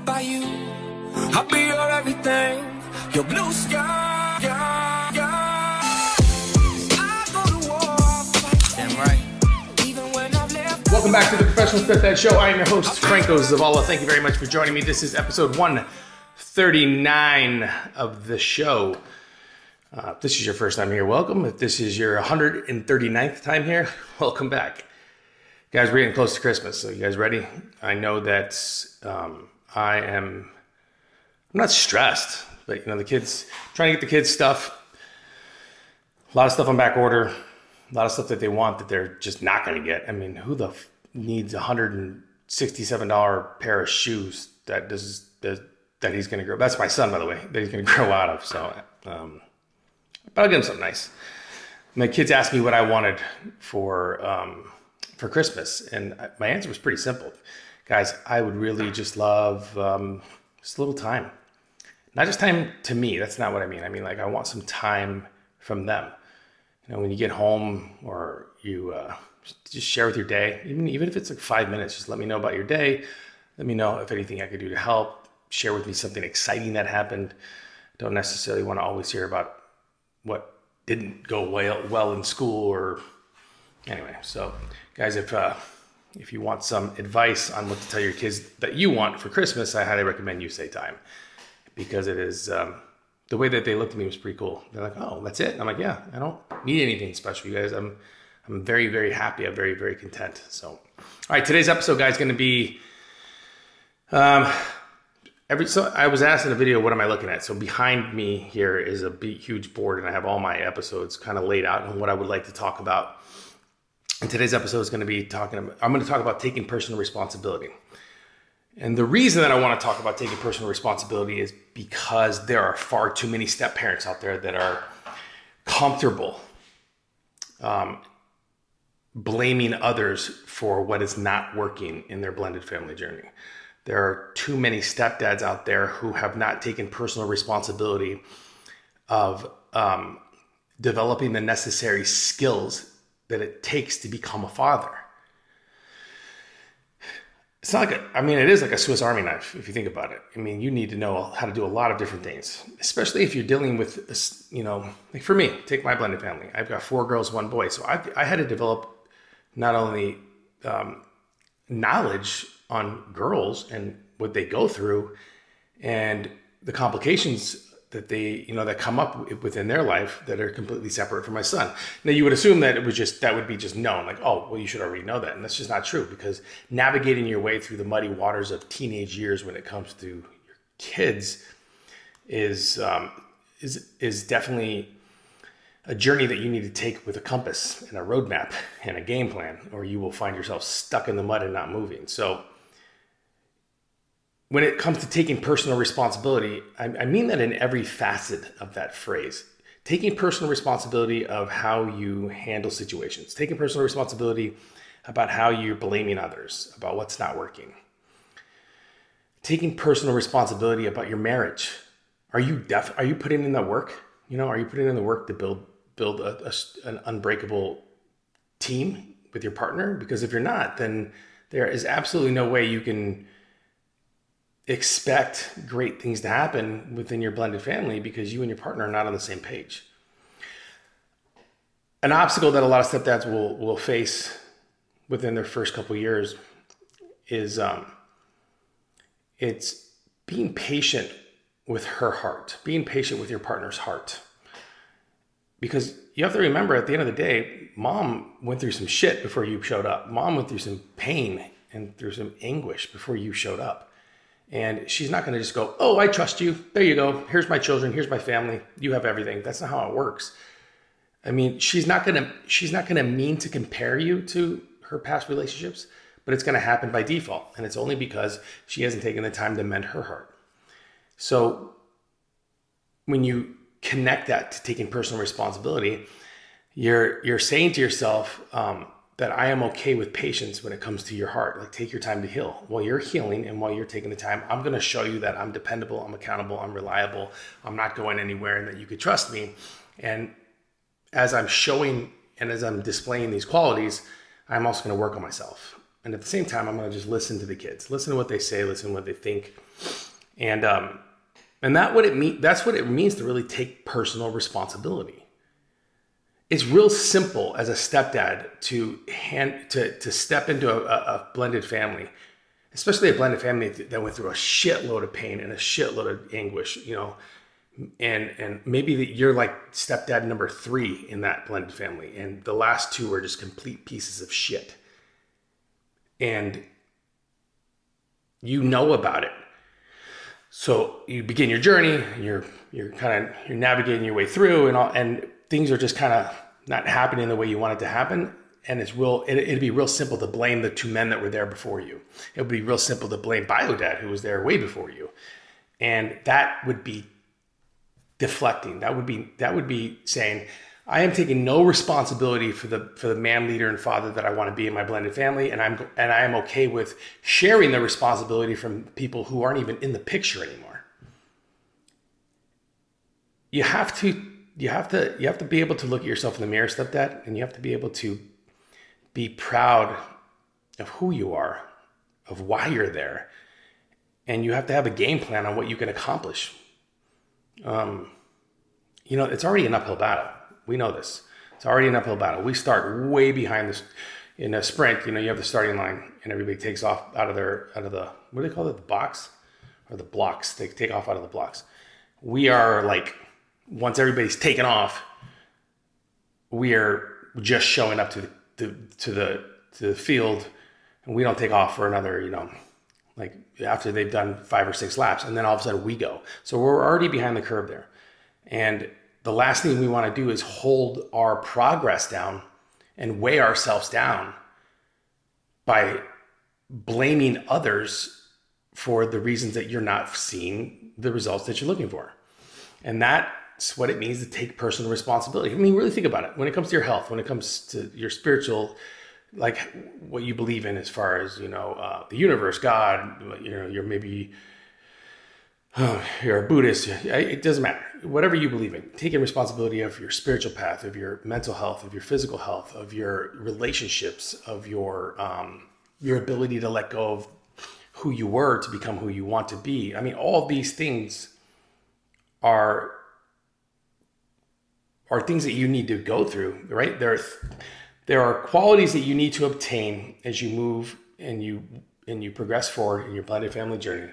right by you. I'll be your everything, your blue sky. yeah, yeah. I go to war, fight, Damn right. even when I've left. Welcome back to the Professional Step-Dad Show. I am your host, Franco Zavala. Thank you very much for joining me. This is episode 139 of the show. Uh, if this is your first time here, welcome. If this is your 139th time here, welcome back. Guys, we're getting close to Christmas, so you guys ready? I know that um, I am, I'm not stressed, but you know, the kids, trying to get the kids stuff, a lot of stuff on back order, a lot of stuff that they want that they're just not going to get. I mean, who the f- needs a hundred and sixty-seven dollar pair of shoes that does, does that he's going to grow? That's my son, by the way, that he's going to grow out of. So, um, but I'll get him something nice. My kids asked me what I wanted for um, for Christmas, and my answer was pretty simple, guys. I would really just love um, just a little time. Not just time to me that's not what i mean. I mean like i want some time from them. You know when you get home or you uh, just share with your day even even if it's like five minutes just let me know about your day. Let me know if anything i could do to help. Share with me something exciting that happened. Don't necessarily want to always hear about what didn't go well well in school or anyway. So guys if uh if you want some advice on what to tell your kids that you want for christmas i highly recommend you say time because it is um, the way that they looked at me was pretty cool. They're like, "Oh, that's it." I'm like, "Yeah, I don't need anything special, you guys. I'm I'm very very happy. I'm very very content." So, all right, today's episode, guys, going to be um every so I was asked in a video, "What am I looking at?" So behind me here is a big huge board, and I have all my episodes kind of laid out and what I would like to talk about. And today's episode is going to be talking. About, I'm going to talk about taking personal responsibility. And the reason that I want to talk about taking personal responsibility is because there are far too many step parents out there that are comfortable um, blaming others for what is not working in their blended family journey. There are too many stepdads out there who have not taken personal responsibility of um, developing the necessary skills that it takes to become a father it's not like a, I mean, it is like a Swiss Army knife if you think about it. I mean, you need to know how to do a lot of different things, especially if you're dealing with, you know, like for me, take my blended family. I've got four girls, one boy. So I, I had to develop not only um, knowledge on girls and what they go through and the complications that they you know that come up within their life that are completely separate from my son. Now you would assume that it was just that would be just known like oh well you should already know that. And that's just not true because navigating your way through the muddy waters of teenage years when it comes to your kids is um, is is definitely a journey that you need to take with a compass and a roadmap and a game plan or you will find yourself stuck in the mud and not moving. So when it comes to taking personal responsibility, I, I mean that in every facet of that phrase. Taking personal responsibility of how you handle situations, taking personal responsibility about how you're blaming others, about what's not working, taking personal responsibility about your marriage. Are you def- Are you putting in the work? You know, are you putting in the work to build build a, a, an unbreakable team with your partner? Because if you're not, then there is absolutely no way you can expect great things to happen within your blended family because you and your partner are not on the same page. An obstacle that a lot of stepdads will will face within their first couple years is um, it's being patient with her heart, being patient with your partner's heart. Because you have to remember at the end of the day, mom went through some shit before you showed up. Mom went through some pain and through some anguish before you showed up. And she's not going to just go, Oh, I trust you. There you go. Here's my children. Here's my family. You have everything. That's not how it works. I mean, she's not going to, she's not going to mean to compare you to her past relationships, but it's going to happen by default. And it's only because she hasn't taken the time to mend her heart. So when you connect that to taking personal responsibility, you're, you're saying to yourself, um, that I am okay with patience when it comes to your heart. Like take your time to heal. While you're healing and while you're taking the time, I'm going to show you that I'm dependable, I'm accountable, I'm reliable, I'm not going anywhere and that you could trust me. And as I'm showing and as I'm displaying these qualities, I'm also going to work on myself. and at the same time, I'm going to just listen to the kids, listen to what they say, listen to what they think, and um, and that what it mean. That's what it means to really take personal responsibility. It's real simple as a stepdad to hand to to step into a, a blended family, especially a blended family that went through a shitload of pain and a shitload of anguish. You know, and and maybe that you're like stepdad number three in that blended family, and the last two are just complete pieces of shit and you know about it. So you begin your journey, you're you're kind of you're navigating your way through and all and things are just kind of not happening the way you want it to happen and it's real it, would be real simple to blame the two men that were there before you. It would be real simple to blame biodad who was there way before you. And that would be deflecting. That would be that would be saying I am taking no responsibility for the for the man leader and father that I want to be in my blended family, and I'm and I am okay with sharing the responsibility from people who aren't even in the picture anymore. You have to you have to you have to be able to look at yourself in the mirror, stepdad, and you have to be able to be proud of who you are, of why you're there, and you have to have a game plan on what you can accomplish. Um, you know, it's already an uphill battle we know this. It's already an uphill battle. We start way behind this. In a sprint, you know, you have the starting line, and everybody takes off out of their out of the what do they call it, the box or the blocks. They take off out of the blocks. We are like once everybody's taken off, we are just showing up to the to, to the to the field, and we don't take off for another, you know, like after they've done five or six laps, and then all of a sudden we go. So we're already behind the curve there, and the last thing we want to do is hold our progress down and weigh ourselves down by blaming others for the reasons that you're not seeing the results that you're looking for. And that's what it means to take personal responsibility. I mean, really think about it. When it comes to your health, when it comes to your spiritual, like what you believe in as far as, you know, uh, the universe, God, you know, you're maybe oh, you're a Buddhist, it doesn't matter. Whatever you believe in, taking responsibility of your spiritual path, of your mental health, of your physical health, of your relationships, of your um, your ability to let go of who you were to become who you want to be. I mean, all these things are are things that you need to go through, right? There, there are qualities that you need to obtain as you move and you and you progress forward in your blended family journey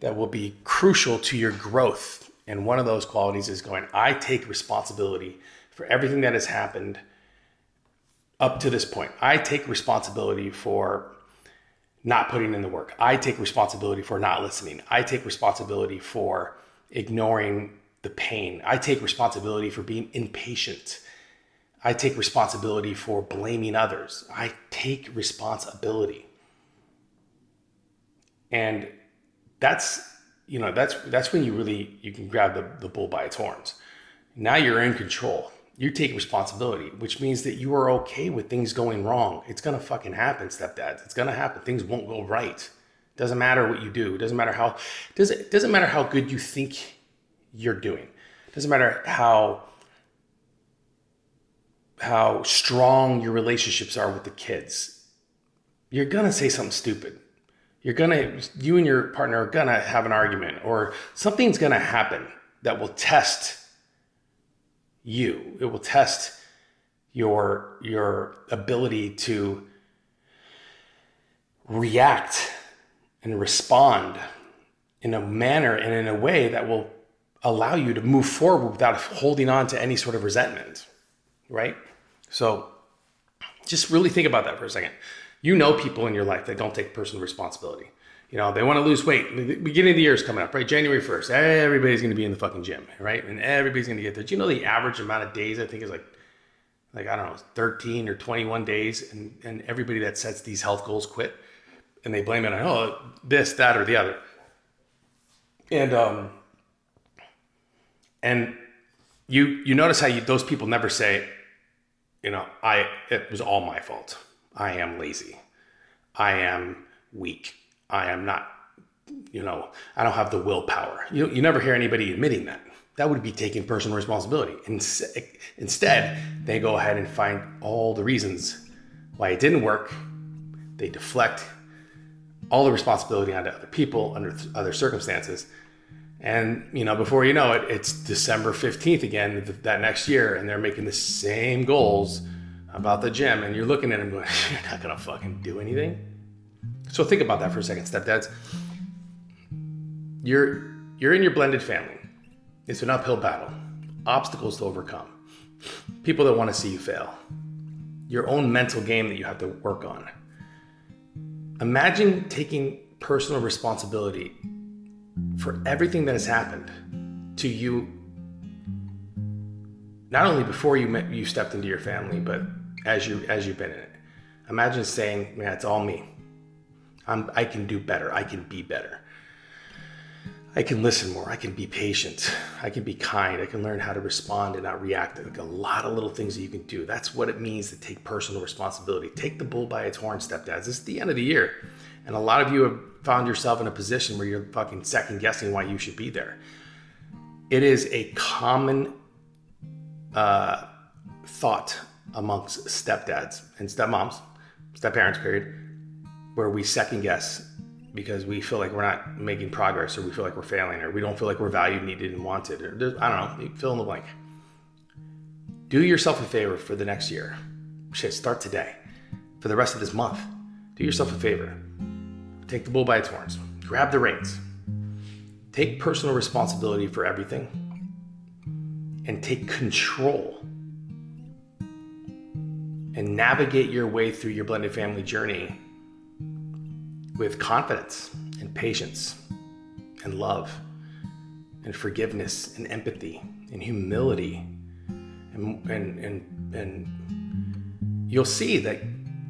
that will be crucial to your growth. And one of those qualities is going, I take responsibility for everything that has happened up to this point. I take responsibility for not putting in the work. I take responsibility for not listening. I take responsibility for ignoring the pain. I take responsibility for being impatient. I take responsibility for blaming others. I take responsibility. And that's you know that's that's when you really you can grab the, the bull by its horns now you're in control you take responsibility which means that you are okay with things going wrong it's gonna fucking happen stepdad it's gonna happen things won't go right doesn't matter what you do doesn't matter how does it doesn't matter how good you think you're doing. Doesn't matter how how strong your relationships are with the kids you're gonna say something stupid. You're gonna you and your partner are gonna have an argument or something's gonna happen that will test you. It will test your your ability to react and respond in a manner and in a way that will allow you to move forward without holding on to any sort of resentment right so just really think about that for a second you know people in your life that don't take personal responsibility. You know, they want to lose weight. The beginning of the year is coming up, right? January 1st. Everybody's going to be in the fucking gym, right? And everybody's going to get there. Do you know the average amount of days I think is like, like, I don't know, 13 or 21 days. And, and everybody that sets these health goals quit and they blame it on, oh, this, that, or the other. And, um, and you, you notice how you, those people never say, you know, I, it was all my fault I am lazy. I am weak. I am not, you know, I don't have the willpower. You, you never hear anybody admitting that. That would be taking personal responsibility. Instead, they go ahead and find all the reasons why it didn't work, they deflect all the responsibility onto other people under th- other circumstances. And you know, before you know it, it's December fifteenth again th- that next year, and they're making the same goals about the gym, and you're looking at them going, "You're not gonna fucking do anything." So think about that for a second, stepdads. You're you're in your blended family. It's an uphill battle, obstacles to overcome, people that want to see you fail, your own mental game that you have to work on. Imagine taking personal responsibility for everything that has happened to you not only before you met, you stepped into your family but as you as you've been in it imagine saying man it's all me I'm, i can do better i can be better I can listen more. I can be patient. I can be kind. I can learn how to respond and not react. Like a lot of little things that you can do. That's what it means to take personal responsibility. Take the bull by its horn, stepdads. This is the end of the year. And a lot of you have found yourself in a position where you're fucking second guessing why you should be there. It is a common uh, thought amongst stepdads and stepmoms, stepparents, period, where we second guess because we feel like we're not making progress or we feel like we're failing or we don't feel like we're valued, needed, and wanted. Or I don't know, fill in the blank. Do yourself a favor for the next year. Shit, start today. For the rest of this month, do yourself a favor. Take the bull by its horns. Grab the reins. Take personal responsibility for everything and take control and navigate your way through your blended family journey with confidence and patience and love and forgiveness and empathy and humility and and and, and you'll see that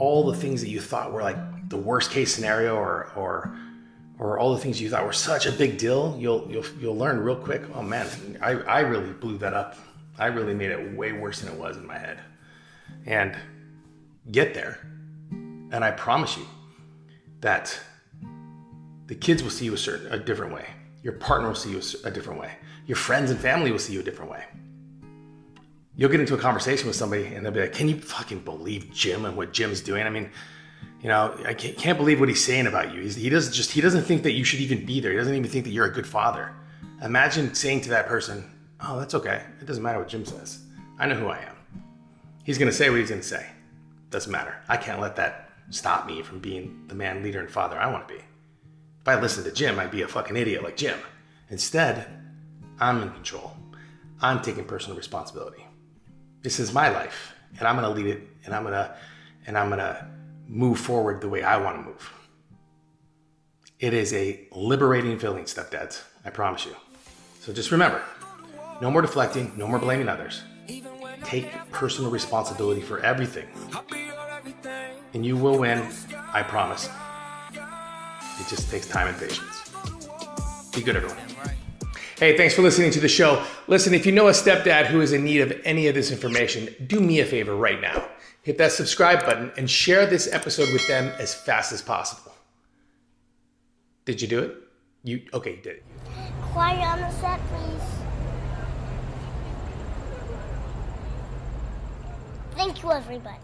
all the things that you thought were like the worst case scenario or or or all the things you thought were such a big deal you'll you'll you'll learn real quick oh man i i really blew that up i really made it way worse than it was in my head and get there and i promise you that the kids will see you a certain a different way. Your partner will see you a different way. Your friends and family will see you a different way. You'll get into a conversation with somebody and they'll be like, "Can you fucking believe Jim and what Jim's doing?" I mean, you know, I can't, believe what he's saying about you. He's, he doesn't just he doesn't think that you should even be there. He doesn't even think that you're a good father. Imagine saying to that person, "Oh, that's okay. It doesn't matter what Jim says. I know who I am. He's going to say what he's going to say. Doesn't matter. I can't let that stop me from being the man, leader, and father I want to be. If I listened to Jim, I'd be a fucking idiot like Jim. Instead, I'm in control. I'm taking personal responsibility. This is my life, and I'm gonna lead it, and I'm gonna, and I'm gonna move forward the way I want to move. It is a liberating feeling, stepdads. I promise you. So just remember, no more deflecting, no more blaming others. Take personal responsibility for everything and you will win, I promise. It just takes time and patience. Be good, everyone. Hey, thanks for listening to the show. Listen, if you know a stepdad who is in need of any of this information, do me a favor right now. Hit that subscribe button and share this episode with them as fast as possible. Did you do it? You okay, you did it. Quiet on the set, please. Thank you, everybody.